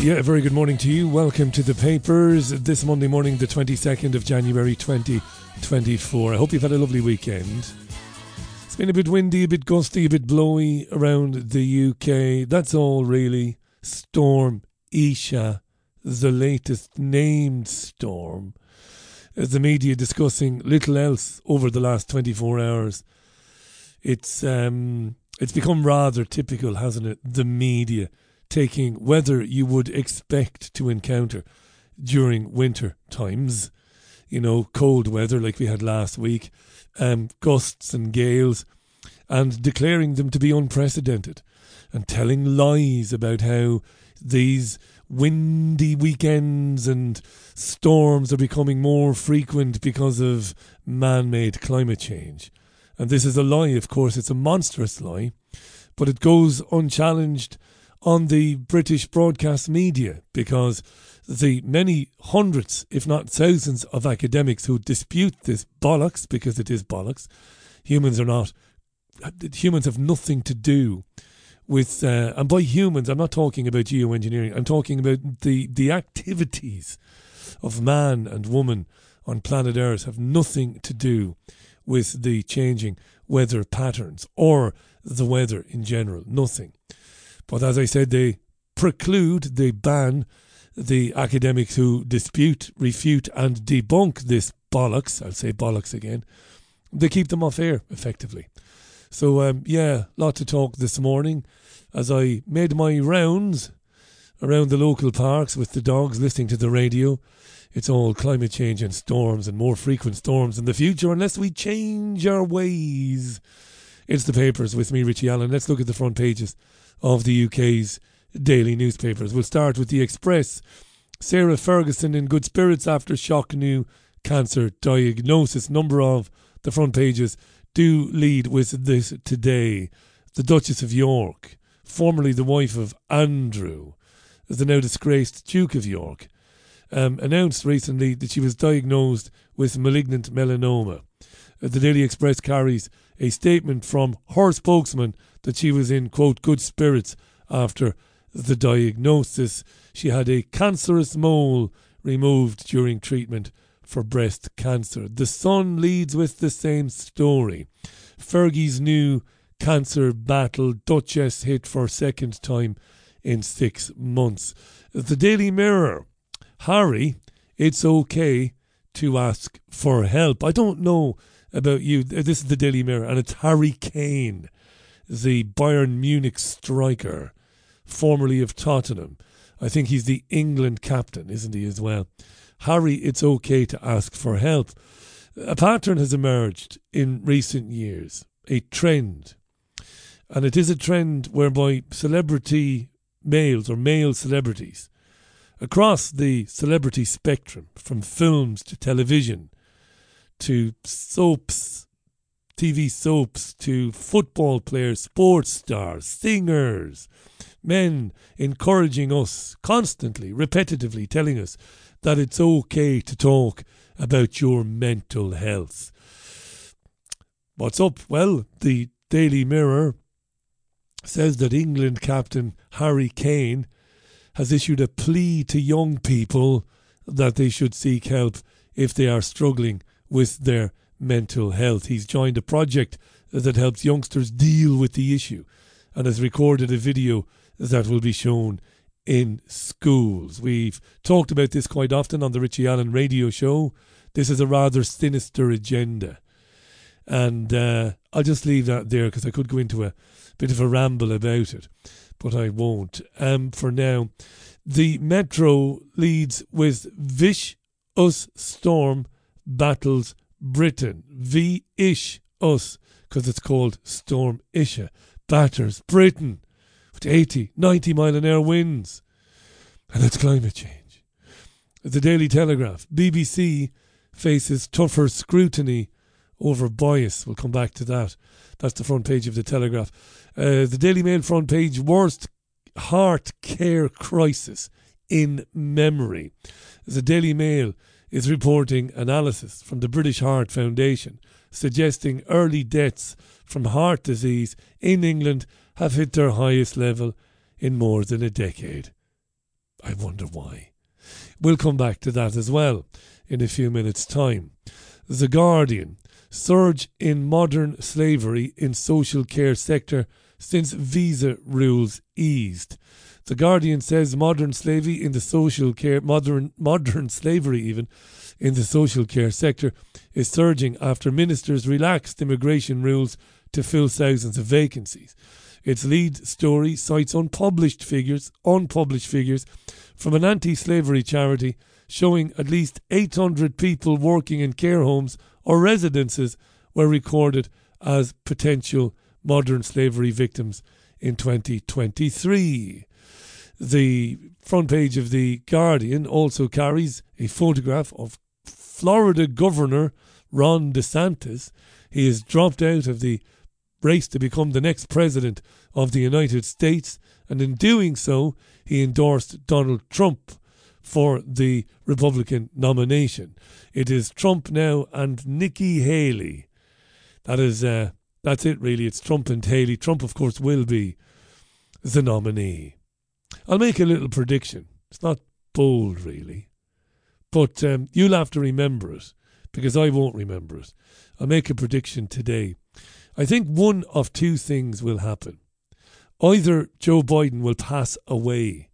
Yeah, very good morning to you. Welcome to the papers this Monday morning, the 22nd of January 2024. I hope you've had a lovely weekend. It's been a bit windy, a bit gusty, a bit blowy around the UK. That's all, really. Storm Isha, the latest named storm. As the media discussing little else over the last 24 hours, it's um, it's become rather typical, hasn't it? The media taking weather you would expect to encounter during winter times, you know, cold weather like we had last week, um, gusts and gales, and declaring them to be unprecedented, and telling lies about how these windy weekends and storms are becoming more frequent because of man made climate change. And this is a lie, of course, it's a monstrous lie, but it goes unchallenged on the British broadcast media because the many hundreds, if not thousands, of academics who dispute this bollocks, because it is bollocks, humans are not, humans have nothing to do with, uh, and by humans, I'm not talking about geoengineering, I'm talking about the, the activities of man and woman on planet Earth have nothing to do with the changing weather patterns or the weather in general. Nothing. But as I said, they preclude, they ban the academics who dispute, refute, and debunk this bollocks. I'll say bollocks again. They keep them off air, effectively. So, um, yeah, lot to talk this morning as I made my rounds around the local parks with the dogs listening to the radio. It's all climate change and storms and more frequent storms in the future unless we change our ways. It's the papers with me, Richie Allen. Let's look at the front pages of the UK's daily newspapers. We'll start with the Express. Sarah Ferguson in good spirits after shock new cancer diagnosis. Number of the front pages do lead with this today. The Duchess of York, formerly the wife of Andrew, the now disgraced Duke of York, um, announced recently that she was diagnosed with malignant melanoma. The Daily Express carries a statement from her spokesman that she was in, quote, good spirits after the diagnosis. She had a cancerous mole removed during treatment for breast cancer. The Sun leads with the same story. Fergie's new cancer battle, Duchess hit for second time in six months. The Daily Mirror, Harry, it's okay to ask for help. I don't know about you. This is the Daily Mirror, and it's Harry Kane, the Bayern Munich striker, formerly of Tottenham. I think he's the England captain, isn't he, as well? Harry, it's okay to ask for help. A pattern has emerged in recent years, a trend. And it is a trend whereby celebrity males or male celebrities across the celebrity spectrum, from films to television, to soaps, TV soaps, to football players, sports stars, singers, men encouraging us constantly, repetitively telling us that it's okay to talk about your mental health. What's up? Well, the Daily Mirror says that England captain Harry Kane has issued a plea to young people that they should seek help if they are struggling with their mental health. He's joined a project that helps youngsters deal with the issue and has recorded a video that will be shown in schools. We've talked about this quite often on the Richie Allen radio show. This is a rather sinister agenda. And uh, I'll just leave that there because I could go into a bit of a ramble about it, but I won't. Um, for now, the Metro leads with Vish Us Storm battles Britain. V ish us, because it's called Storm Isha, batters Britain with 80, 90 mile an hour winds. And it's climate change. The Daily Telegraph, BBC faces tougher scrutiny over bias. We'll come back to that. That's the front page of the Telegraph. Uh, the Daily Mail front page, worst heart care crisis in memory. The Daily Mail is reporting analysis from the British Heart Foundation suggesting early deaths from heart disease in England have hit their highest level in more than a decade. I wonder why. We'll come back to that as well in a few minutes' time. The Guardian surge in modern slavery in social care sector since visa rules eased. The Guardian says modern slavery in the social care modern modern slavery even in the social care sector is surging after ministers relaxed immigration rules to fill thousands of vacancies. Its lead story cites unpublished figures, unpublished figures from an anti-slavery charity showing at least 800 people working in care homes or residences were recorded as potential modern slavery victims in 2023. The front page of The Guardian also carries a photograph of Florida Governor Ron DeSantis. He has dropped out of the race to become the next president of the United States, and in doing so, he endorsed Donald Trump for the Republican nomination. It is Trump now and Nikki Haley. That is, uh, that's it really. It's Trump and Haley. Trump, of course, will be the nominee. I'll make a little prediction. It's not bold, really, but um, you'll have to remember it because I won't remember it. I'll make a prediction today. I think one of two things will happen. Either Joe Biden will pass away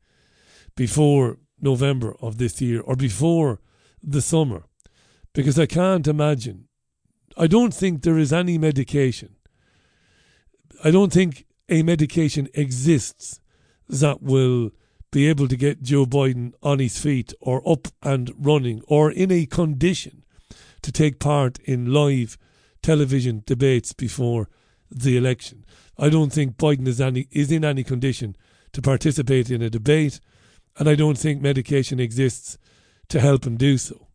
before November of this year or before the summer because I can't imagine. I don't think there is any medication. I don't think a medication exists that will be able to get Joe Biden on his feet or up and running or in a condition to take part in live television debates before the election. I don't think Biden is any is in any condition to participate in a debate, and I don't think medication exists to help him do so.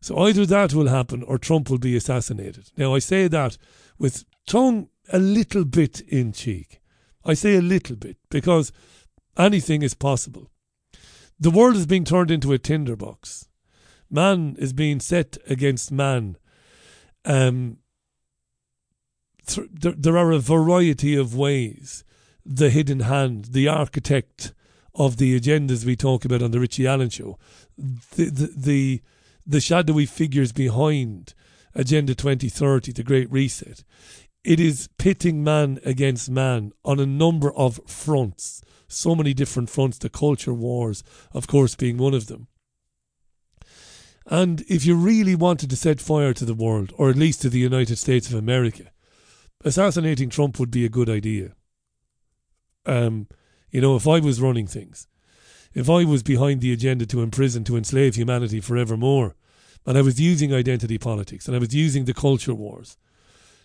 So either that will happen or Trump will be assassinated. Now I say that with tongue a little bit in cheek. I say a little bit because anything is possible. The world is being turned into a tinderbox. Man is being set against man. Um, th- there, are a variety of ways the hidden hand, the architect of the agendas we talk about on the Richie Allen show, the, the, the, the shadowy figures behind Agenda 2030, the Great Reset. It is pitting man against man on a number of fronts, so many different fronts, the culture wars, of course, being one of them. And if you really wanted to set fire to the world, or at least to the United States of America, assassinating Trump would be a good idea. Um, you know, if I was running things, if I was behind the agenda to imprison, to enslave humanity forevermore, and I was using identity politics and I was using the culture wars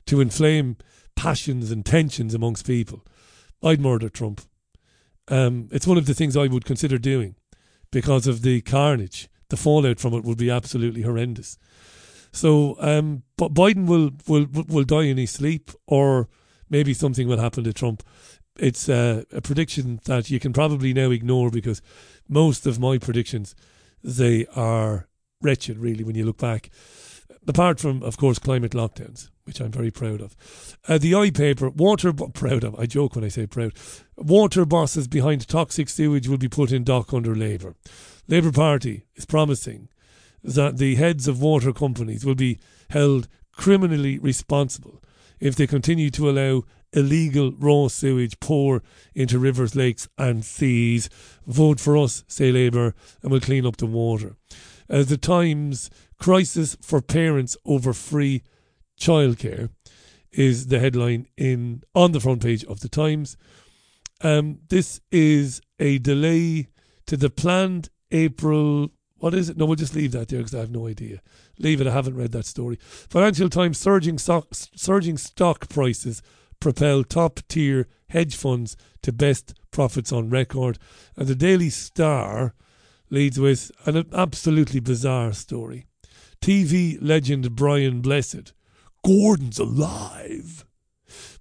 to inflame passions and tensions amongst people, I'd murder Trump. Um, it's one of the things I would consider doing because of the carnage. The fallout from it would be absolutely horrendous. So, um, but Biden will, will will die in his sleep, or maybe something will happen to Trump. It's uh, a prediction that you can probably now ignore because most of my predictions they are wretched, really, when you look back. Apart from, of course, climate lockdowns, which I'm very proud of. Uh, the I paper, water, proud of, I joke when I say proud. Water bosses behind toxic sewage will be put in dock under Labour. Labour Party is promising that the heads of water companies will be held criminally responsible if they continue to allow illegal raw sewage pour into rivers, lakes, and seas. Vote for us, say Labour, and we'll clean up the water. As the Times crisis for parents over free childcare is the headline in on the front page of the Times. Um, this is a delay to the planned April what is it? No, we'll just leave that there because I have no idea. Leave it. I haven't read that story. Financial Times surging stock, surging stock prices propel top tier hedge funds to best profits on record. And the Daily Star leads with an absolutely bizarre story. TV legend Brian Blessed. Gordon's alive.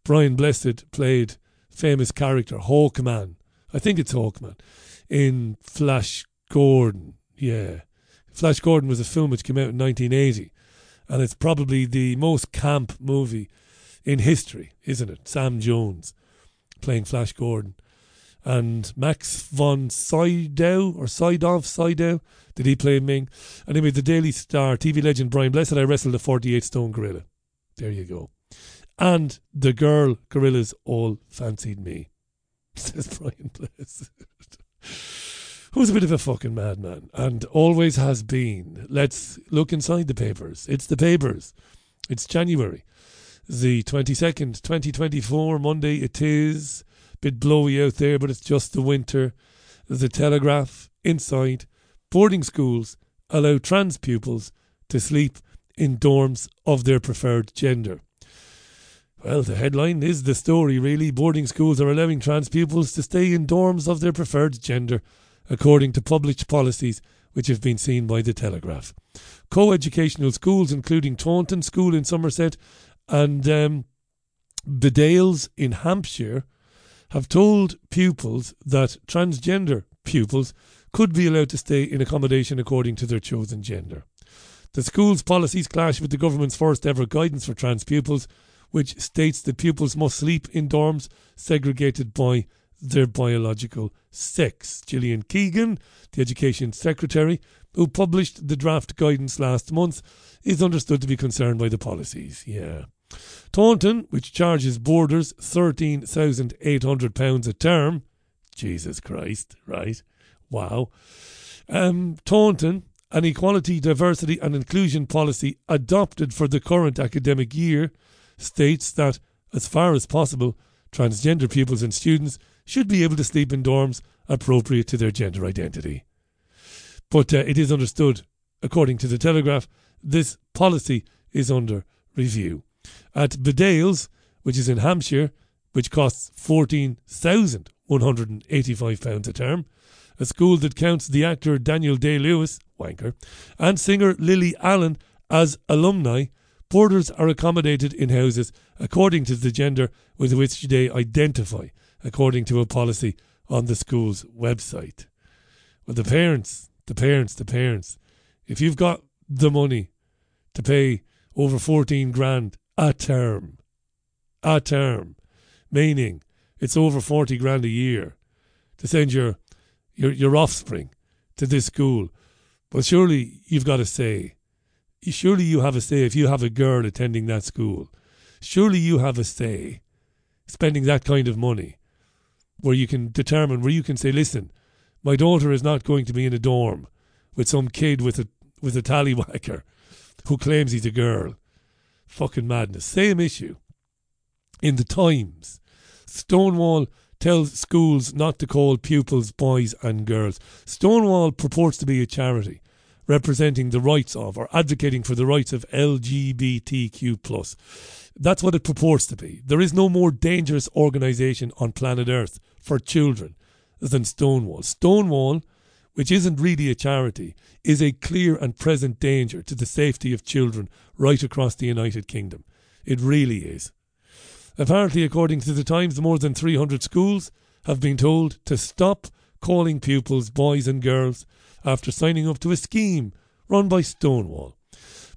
Brian Blessed played famous character Hawkman. I think it's Hawkman in Flash Gordon yeah. Flash Gordon was a film which came out in 1980, and it's probably the most camp movie in history, isn't it? Sam Jones playing Flash Gordon. And Max von Sydow or Sydow Sydow. Did he play Ming? Anyway, the Daily Star TV legend Brian Blessed. I wrestled a 48 stone gorilla. There you go. And the girl gorillas all fancied me, says Brian Blessed. Who's a bit of a fucking madman and always has been. Let's look inside the papers. It's the papers. It's January the 22nd, 2024, Monday it is. Bit blowy out there, but it's just the winter. The Telegraph, inside, boarding schools allow trans pupils to sleep in dorms of their preferred gender. Well, the headline is the story, really. Boarding schools are allowing trans pupils to stay in dorms of their preferred gender, according to published policies which have been seen by the Telegraph. Co educational schools, including Taunton School in Somerset and um, Bedales in Hampshire, have told pupils that transgender pupils could be allowed to stay in accommodation according to their chosen gender. The school's policies clash with the government's first ever guidance for trans pupils, which states that pupils must sleep in dorms segregated by their biological sex. Gillian Keegan, the Education Secretary, who published the draft guidance last month, is understood to be concerned by the policies. Yeah. Taunton, which charges boarders £13,800 a term. Jesus Christ, right? Wow. Um, Taunton, an equality, diversity, and inclusion policy adopted for the current academic year, states that, as far as possible, transgender pupils and students should be able to sleep in dorms appropriate to their gender identity. But uh, it is understood, according to the Telegraph, this policy is under review. At Bedales, which is in Hampshire, which costs £14,185 a term, a school that counts the actor Daniel Day Lewis, wanker, and singer Lily Allen as alumni, boarders are accommodated in houses according to the gender with which they identify, according to a policy on the school's website. Well, the parents, the parents, the parents, if you've got the money to pay over 14 grand a term. A term. Meaning it's over 40 grand a year to send your, your, your offspring to this school. But surely you've got a say. Surely you have a say if you have a girl attending that school. Surely you have a say spending that kind of money where you can determine, where you can say, listen, my daughter is not going to be in a dorm with some kid with a with a tallywhacker who claims he's a girl. Fucking madness. Same issue. In the Times, Stonewall tells schools not to call pupils boys and girls. Stonewall purports to be a charity representing the rights of or advocating for the rights of LGBTQ. That's what it purports to be. There is no more dangerous organisation on planet Earth for children than Stonewall. Stonewall which isn't really a charity, is a clear and present danger to the safety of children right across the United Kingdom. It really is. Apparently, according to the Times, more than 300 schools have been told to stop calling pupils boys and girls after signing up to a scheme run by Stonewall.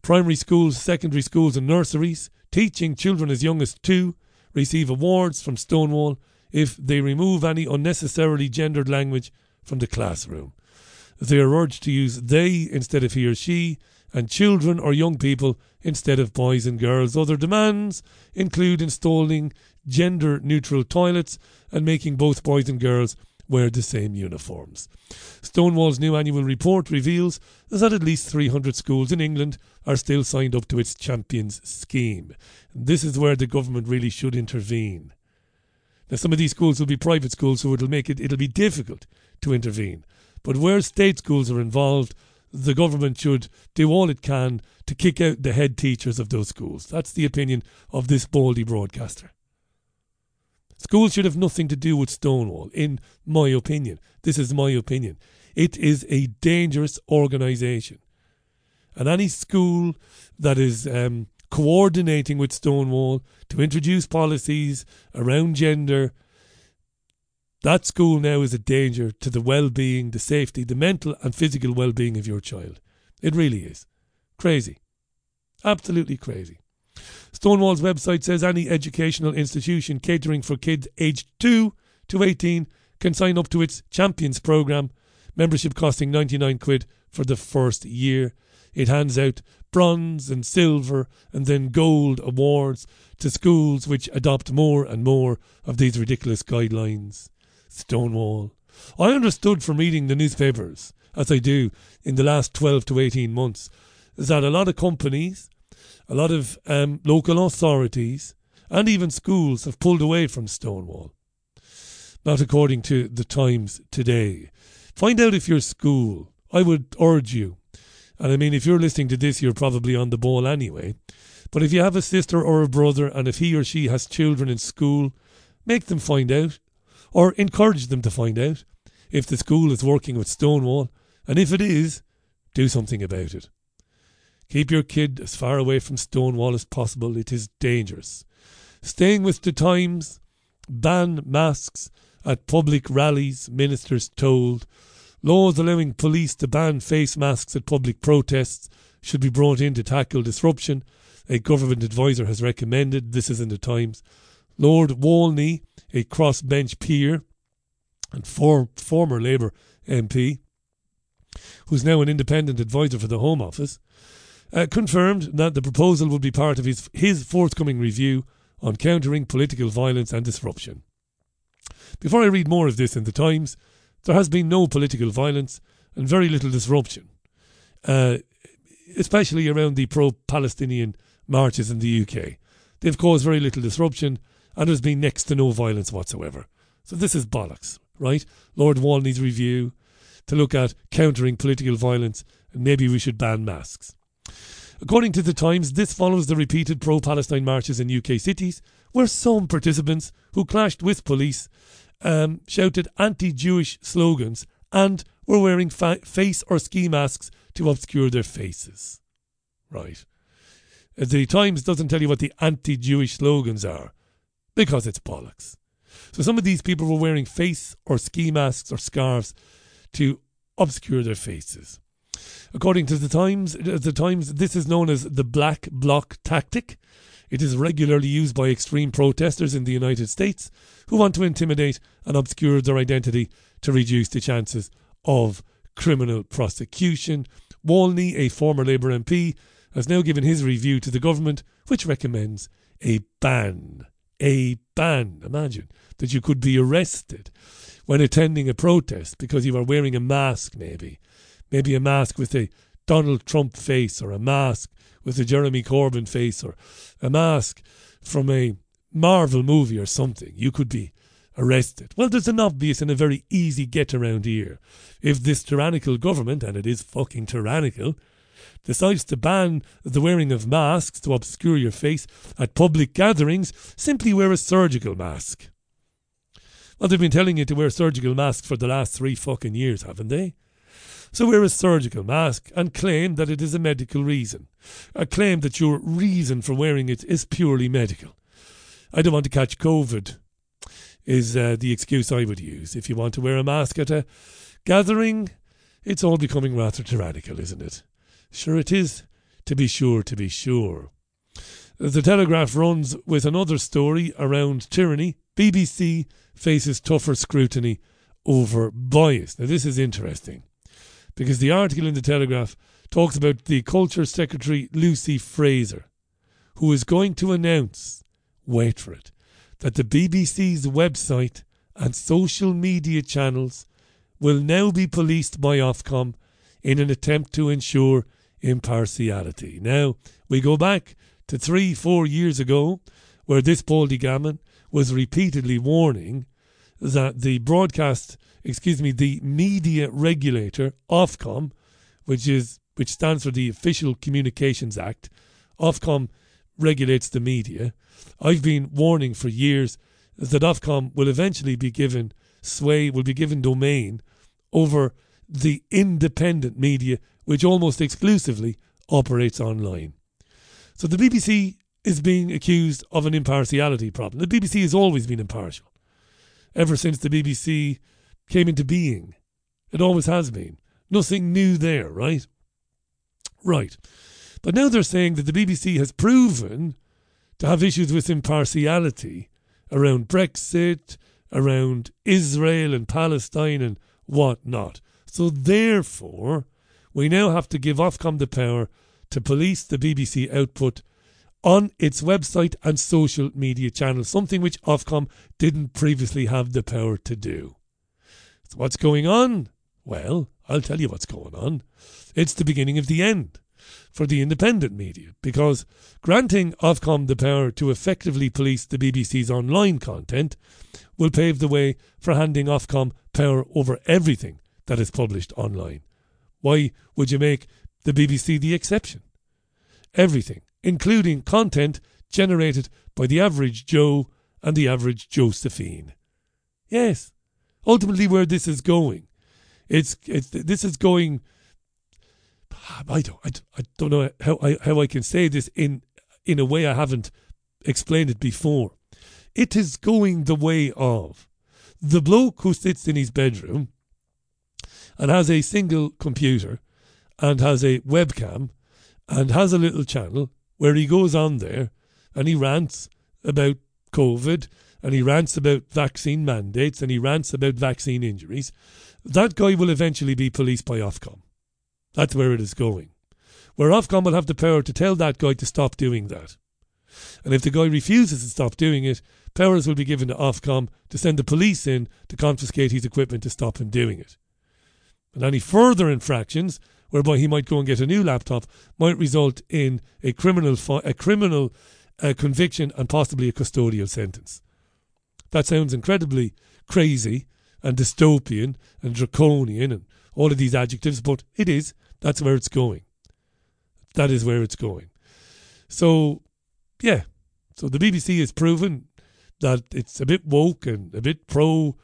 Primary schools, secondary schools, and nurseries teaching children as young as two receive awards from Stonewall if they remove any unnecessarily gendered language from the classroom. They are urged to use they instead of he or she, and children or young people instead of boys and girls. Other demands include installing gender neutral toilets and making both boys and girls wear the same uniforms. Stonewall's new annual report reveals that at least 300 schools in England are still signed up to its Champions scheme. This is where the government really should intervene. Now, some of these schools will be private schools, so it'll make it it'll be difficult to intervene. But where state schools are involved, the government should do all it can to kick out the head teachers of those schools. That's the opinion of this baldy broadcaster. Schools should have nothing to do with Stonewall, in my opinion. This is my opinion. It is a dangerous organisation. And any school that is um, coordinating with Stonewall to introduce policies around gender that school now is a danger to the well being, the safety, the mental and physical well being of your child. It really is. Crazy. Absolutely crazy. Stonewall's website says any educational institution catering for kids aged 2 to 18 can sign up to its Champions programme, membership costing 99 quid for the first year. It hands out bronze and silver and then gold awards to schools which adopt more and more of these ridiculous guidelines. Stonewall. I understood from reading the newspapers, as I do in the last 12 to 18 months, that a lot of companies, a lot of um, local authorities, and even schools have pulled away from Stonewall. Not according to the Times today. Find out if your school, I would urge you, and I mean, if you're listening to this, you're probably on the ball anyway. But if you have a sister or a brother, and if he or she has children in school, make them find out, or encourage them to find out, if the school is working with Stonewall, and if it is, do something about it. Keep your kid as far away from Stonewall as possible. It is dangerous. Staying with the times, ban masks at public rallies, ministers told. Laws allowing police to ban face masks at public protests should be brought in to tackle disruption. A government advisor has recommended, this is in the Times. Lord Walmsley, a crossbench peer and for, former Labour MP, who's now an independent advisor for the Home Office, uh, confirmed that the proposal would be part of his, his forthcoming review on countering political violence and disruption. Before I read more of this in the Times, there has been no political violence and very little disruption, uh, especially around the pro Palestinian marches in the UK. They've caused very little disruption and there's been next to no violence whatsoever. So this is bollocks, right? Lord Walmsley's review to look at countering political violence and maybe we should ban masks. According to the Times, this follows the repeated pro Palestine marches in UK cities, where some participants who clashed with police um, shouted anti Jewish slogans and were wearing fa- face or ski masks to obscure their faces. Right. The Times doesn't tell you what the anti Jewish slogans are because it's bollocks. So some of these people were wearing face or ski masks or scarves to obscure their faces. According to the Times, the Times, this is known as the black bloc tactic. It is regularly used by extreme protesters in the United States who want to intimidate and obscure their identity to reduce the chances of criminal prosecution. Walmsley, a former Labour MP, has now given his review to the government, which recommends a ban. A ban. Imagine that you could be arrested when attending a protest because you are wearing a mask, maybe maybe a mask with a Donald Trump face or a mask with a Jeremy Corbyn face or a mask from a Marvel movie or something, you could be arrested. Well, there's an obvious and a very easy get around here. If this tyrannical government, and it is fucking tyrannical, decides to ban the wearing of masks to obscure your face at public gatherings, simply wear a surgical mask. Well, they've been telling you to wear surgical masks for the last three fucking years, haven't they? So wear a surgical mask and claim that it is a medical reason. A claim that your reason for wearing it is purely medical. I don't want to catch COVID, is uh, the excuse I would use. If you want to wear a mask at a gathering, it's all becoming rather tyrannical, isn't it? Sure, it is. To be sure, to be sure. The Telegraph runs with another story around tyranny. BBC faces tougher scrutiny over bias. Now, this is interesting because the article in the Telegraph talks about the Culture Secretary Lucy Frazer, who is going to announce, wait for it, that the BBC's website and social media channels will now be policed by Ofcom in an attempt to ensure impartiality. Now, we go back to three, four years ago, where this Baldy Gammon was repeatedly warning that the broadcast excuse me, the media regulator, Ofcom, which is which stands for the Official Communications Act. Ofcom regulates the media. I've been warning for years that Ofcom will eventually be given sway, will be given domain over the independent media, which almost exclusively operates online. So the BBC is being accused of an impartiality problem. The BBC has always been impartial. Ever since the BBC came into being. It always has been. Nothing new there, right? Right. But now they're saying that the BBC has proven to have issues with impartiality around Brexit, around Israel and Palestine and whatnot. So therefore, we now have to give Ofcom the power to police the BBC output on its website and social media channels, something which Ofcom didn't previously have the power to do. So what's going on? Well, I'll tell you what's going on. It's the beginning of the end for the independent media because granting Ofcom the power to effectively police the BBC's online content will pave the way for handing Ofcom power over everything that is published online. Why would you make the BBC the exception? Everything, including content generated by the average Joe and the average Josephine. Yes, ultimately, where this is going, it's, it's this is going. I don't, I, I don't know how I, how I can say this in in a way I haven't explained it before. It is going the way of the bloke who sits in his bedroom and has a single computer and has a webcam and has a little channel where he goes on there and he rants about COVID and he rants about vaccine mandates and he rants about vaccine injuries. That guy will eventually be policed by Ofcom. That's where it is going. Where Ofcom will have the power to tell that guy to stop doing that. And if the guy refuses to stop doing it, powers will be given to Ofcom to send the police in to confiscate his equipment to stop him doing it. And any further infractions, whereby he might go and get a new laptop, might result in a criminal fi- a criminal uh, conviction and possibly a custodial sentence. That sounds incredibly crazy and dystopian and draconian and all of these adjectives, but it is. That's where it's going. That is where it's going. So, yeah. So the BBC has proven that it's a bit woke and a bit pro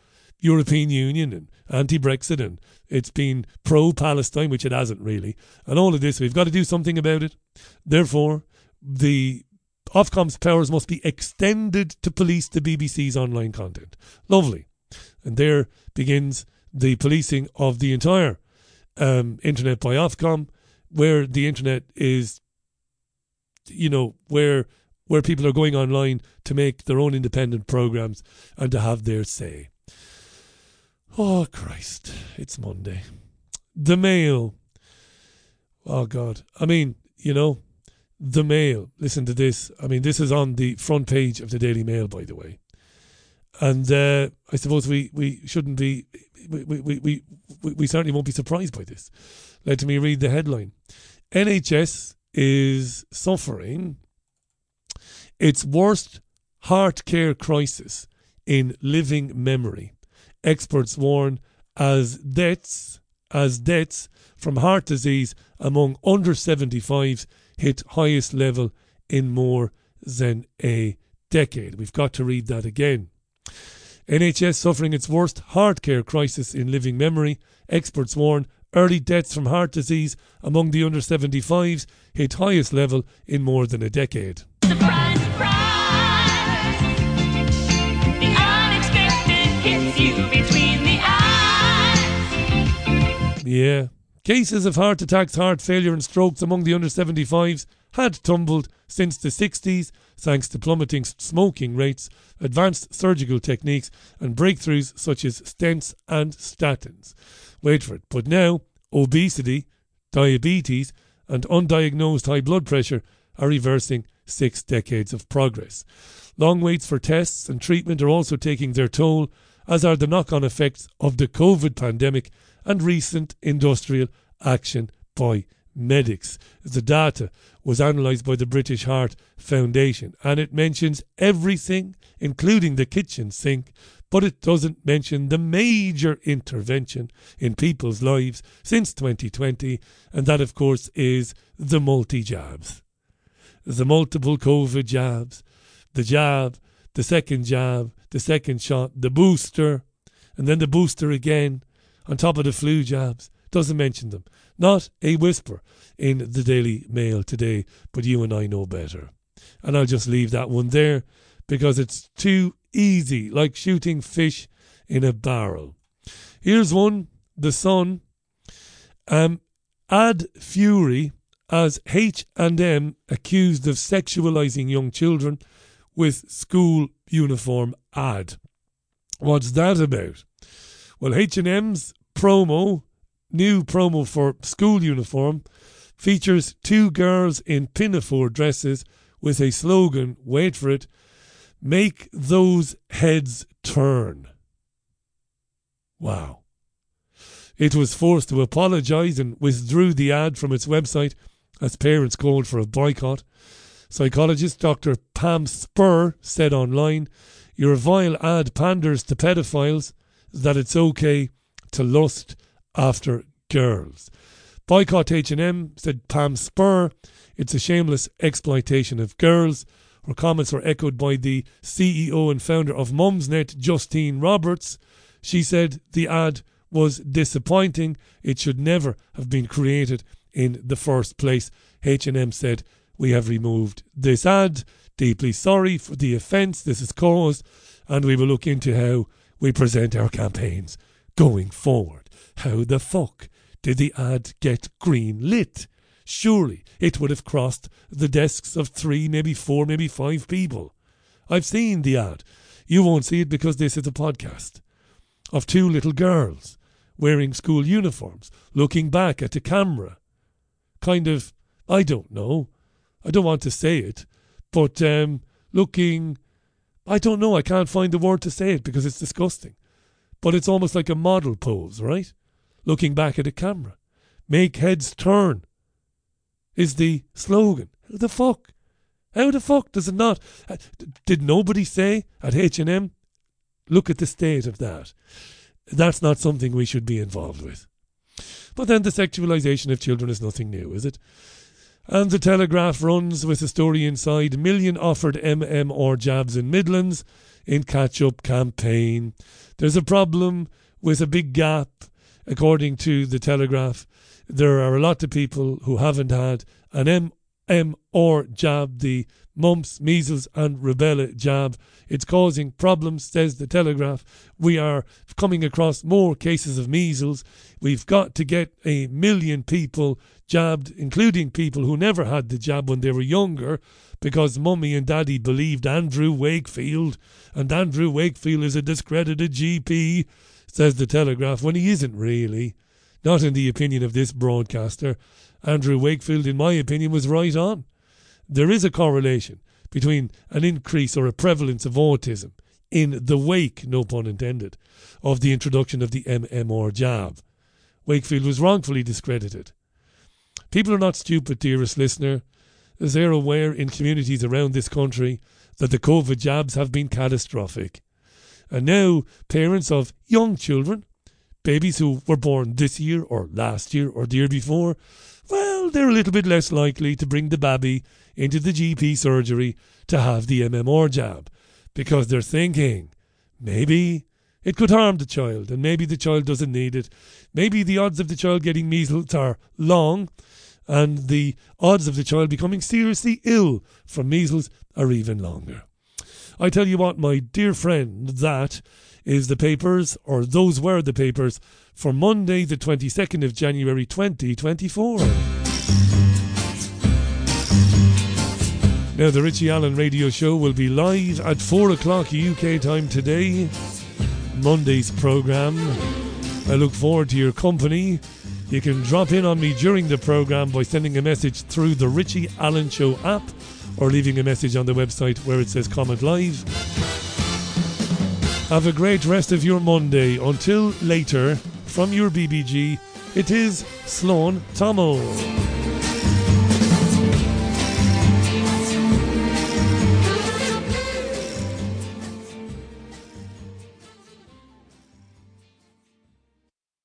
European Union and anti Brexit and it's been pro Palestine, which it hasn't really. And all of this, we've got to do something about it. Therefore, the Ofcom's powers must be extended to police the BBC's online content. Lovely. And there begins the policing of the entire um, internet by Ofcom, where the internet is, you know, where where people are going online to make their own independent programs and to have their say. Oh, Christ. It's Monday. The Mail. Oh, God. I mean, you know, the Mail. Listen to this. I mean, this is on the front page of the Daily Mail, by the way. And uh, I suppose we, we shouldn't be, we, we, we, we, we certainly won't be surprised by this. Let me read the headline NHS is suffering its worst heart care crisis in living memory experts warn as deaths as deaths from heart disease among under 75s hit highest level in more than a decade. We've got to read that again. NHS suffering its worst heart care crisis in living memory. Experts warn early deaths from heart disease among the under 75s hit highest level in more than a decade. Yeah. Cases of heart attacks, heart failure, and strokes among the under 75s had tumbled since the 60s thanks to plummeting smoking rates, advanced surgical techniques, and breakthroughs such as stents and statins. Wait for it. But now, obesity, diabetes, and undiagnosed high blood pressure are reversing six decades of progress. Long waits for tests and treatment are also taking their toll, as are the knock on effects of the COVID pandemic and recent industrial action by medics. The data was analysed by the British Heart Foundation and it mentions everything, including the kitchen sink, but it doesn't mention the major intervention in people's lives since 2020, and that, of course, is the multi jabs. The multiple COVID jabs, the jab, the second jab, the second shot, the booster, and then the booster again, on top of the flu jabs. Doesn't mention them. Not a whisper in the Daily Mail today, but you and I know better. And I'll just leave that one there because it's too easy, like shooting fish in a barrel. Here's one The Sun. Um, Ad Fury as H&M accused of sexualizing young children with school uniform ad. What's that about? Well, H&M's promo, new promo for school uniform, features two girls in pinafore dresses with a slogan, wait for it, make those heads turn. Wow. It was forced to apologise and withdrew the ad from its website as parents called for a boycott. Psychologist Dr. Pam Spurr said online, Your vile ad panders to pedophiles that it's okay to lust after girls. Boycott H&M, said Pam Spurr. It's a shameless exploitation of girls. Her comments were echoed by the CEO and founder of Mumsnet, Justine Roberts. She said the ad was disappointing. It should never have been created in the first place. H&M said, "We have removed this ad. Deeply sorry for the offence this has caused, and we will look into how we present our campaigns going forward. How the fuck did the ad get green lit? Surely it would have crossed the desks of three, maybe four, maybe five people. I've seen the ad. You won't see it because this is a podcast. Of two little girls wearing school uniforms, looking back at the camera. Kind of, I don't know. I don't want to say it, but um, looking, I don't know. I can't find the word to say it because it's disgusting. But it's almost like a model pose, right? Looking back at a camera. Make heads turn is the slogan. How the fuck? How the fuck does it not? Uh, did nobody say at H&M, look at the state of that? That's not something we should be involved with. But then the sexualization of children is nothing new, is it? And the Telegraph runs with a story inside million offered MMR jabs in Midlands in catch up campaign. There's a problem with a big gap, according to the Telegraph. There are a lot of people who haven't had an MMR jab, the mumps, measles, and rubella jab. It's causing problems, says the Telegraph. We are coming across more cases of measles. We've got to get a million people jabbed, including people who never had the jab when they were younger, because mummy and daddy believed Andrew Wakefield, and Andrew Wakefield is a discredited GP, says the Telegraph, when he isn't really. Not in the opinion of this broadcaster. Andrew Wakefield, in my opinion, was right on there is a correlation between an increase or a prevalence of autism in the wake, no pun intended, of the introduction of the MMR jab. Wakefield was wrongfully discredited. People are not stupid, dearest listener. They're aware in communities around this country that the COVID jabs have been catastrophic. And now, parents of young children, babies who were born this year or last year or the year before, well, they're a little bit less likely to bring the baby into the GP surgery to have the MMR jab because they're thinking maybe it could harm the child and maybe the child doesn't need it. Maybe the odds of the child getting measles are long and the odds of the child becoming seriously ill from measles are even longer. I tell you what, my dear friend, that is the papers, or those were the papers, for Monday, the 22nd of January 2024. Now, the Richie Allen radio show will be live at 4 o'clock UK time today, Monday's programme. I look forward to your company. You can drop in on me during the programme by sending a message through the Richie Allen Show app or leaving a message on the website where it says comment live. Have a great rest of your Monday. Until later, from your BBG, it is Sloan Tomo.